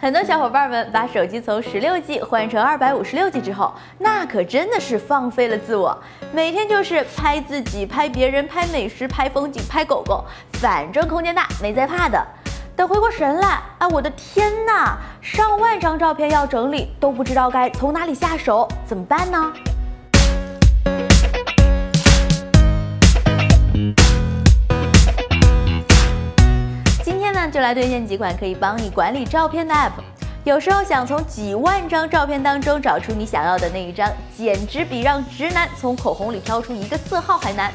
很多小伙伴们把手机从十六 G 换成二百五十六 G 之后，那可真的是放飞了自我，每天就是拍自己、拍别人、拍美食、拍风景、拍狗狗，反正空间大，没在怕的。等回过神来，哎，我的天哪，上万张照片要整理，都不知道该从哪里下手，怎么办呢？就来推荐几款可以帮你管理照片的 App。有时候想从几万张照片当中找出你想要的那一张，简直比让直男从口红里挑出一个色号还难。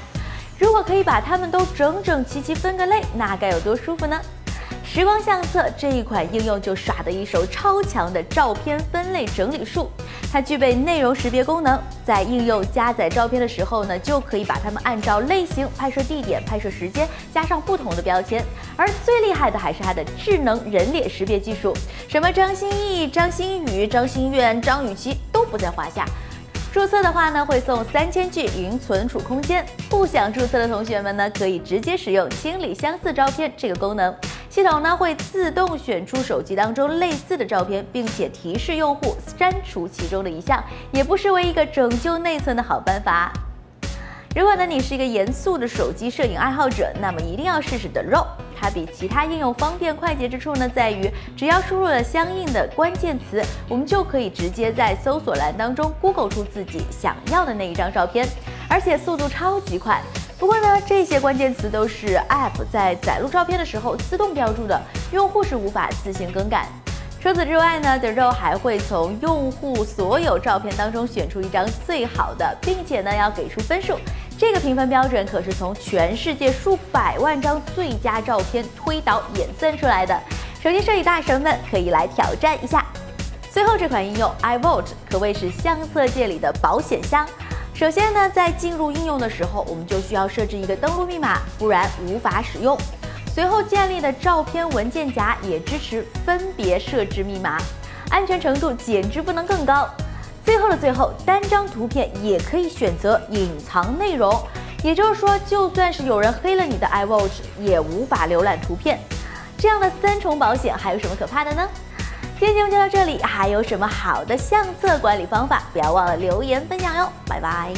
如果可以把它们都整整齐齐分个类，那该有多舒服呢？时光相册这一款应用就耍得一手超强的照片分类整理术，它具备内容识别功能，在应用加载照片的时候呢，就可以把它们按照类型、拍摄地点、拍摄时间加上不同的标签。而最厉害的还是它的智能人脸识别技术，什么张歆艺、张馨予、张馨月、张雨绮都不在话下。注册的话呢，会送三千 G 云存储空间。不想注册的同学们呢，可以直接使用清理相似照片这个功能。系统呢会自动选出手机当中类似的照片，并且提示用户删除其中的一项，也不失为一个拯救内存的好办法。如果呢你是一个严肃的手机摄影爱好者，那么一定要试试 The RAW。它比其他应用方便快捷之处呢，在于只要输入了相应的关键词，我们就可以直接在搜索栏当中 Google 出自己想要的那一张照片，而且速度超级快。不过呢，这些关键词都是 App 在载入照片的时候自动标注的，用户是无法自行更改。除此之外呢，The RAW 还会从用户所有照片当中选出一张最好的，并且呢要给出分数。这个评分标准可是从全世界数百万张最佳照片推导演算出来的。手机摄影大神们可以来挑战一下。最后这款应用 iVault 可谓是相册界里的保险箱。首先呢，在进入应用的时候，我们就需要设置一个登录密码，不然无法使用。随后建立的照片文件夹也支持分别设置密码，安全程度简直不能更高。最后的最后，单张图片也可以选择隐藏内容，也就是说，就算是有人黑了你的 iWatch，也无法浏览图片。这样的三重保险还有什么可怕的呢？今天节目就到这里，还有什么好的相册管理方法？不要忘了留言分享哟，拜拜。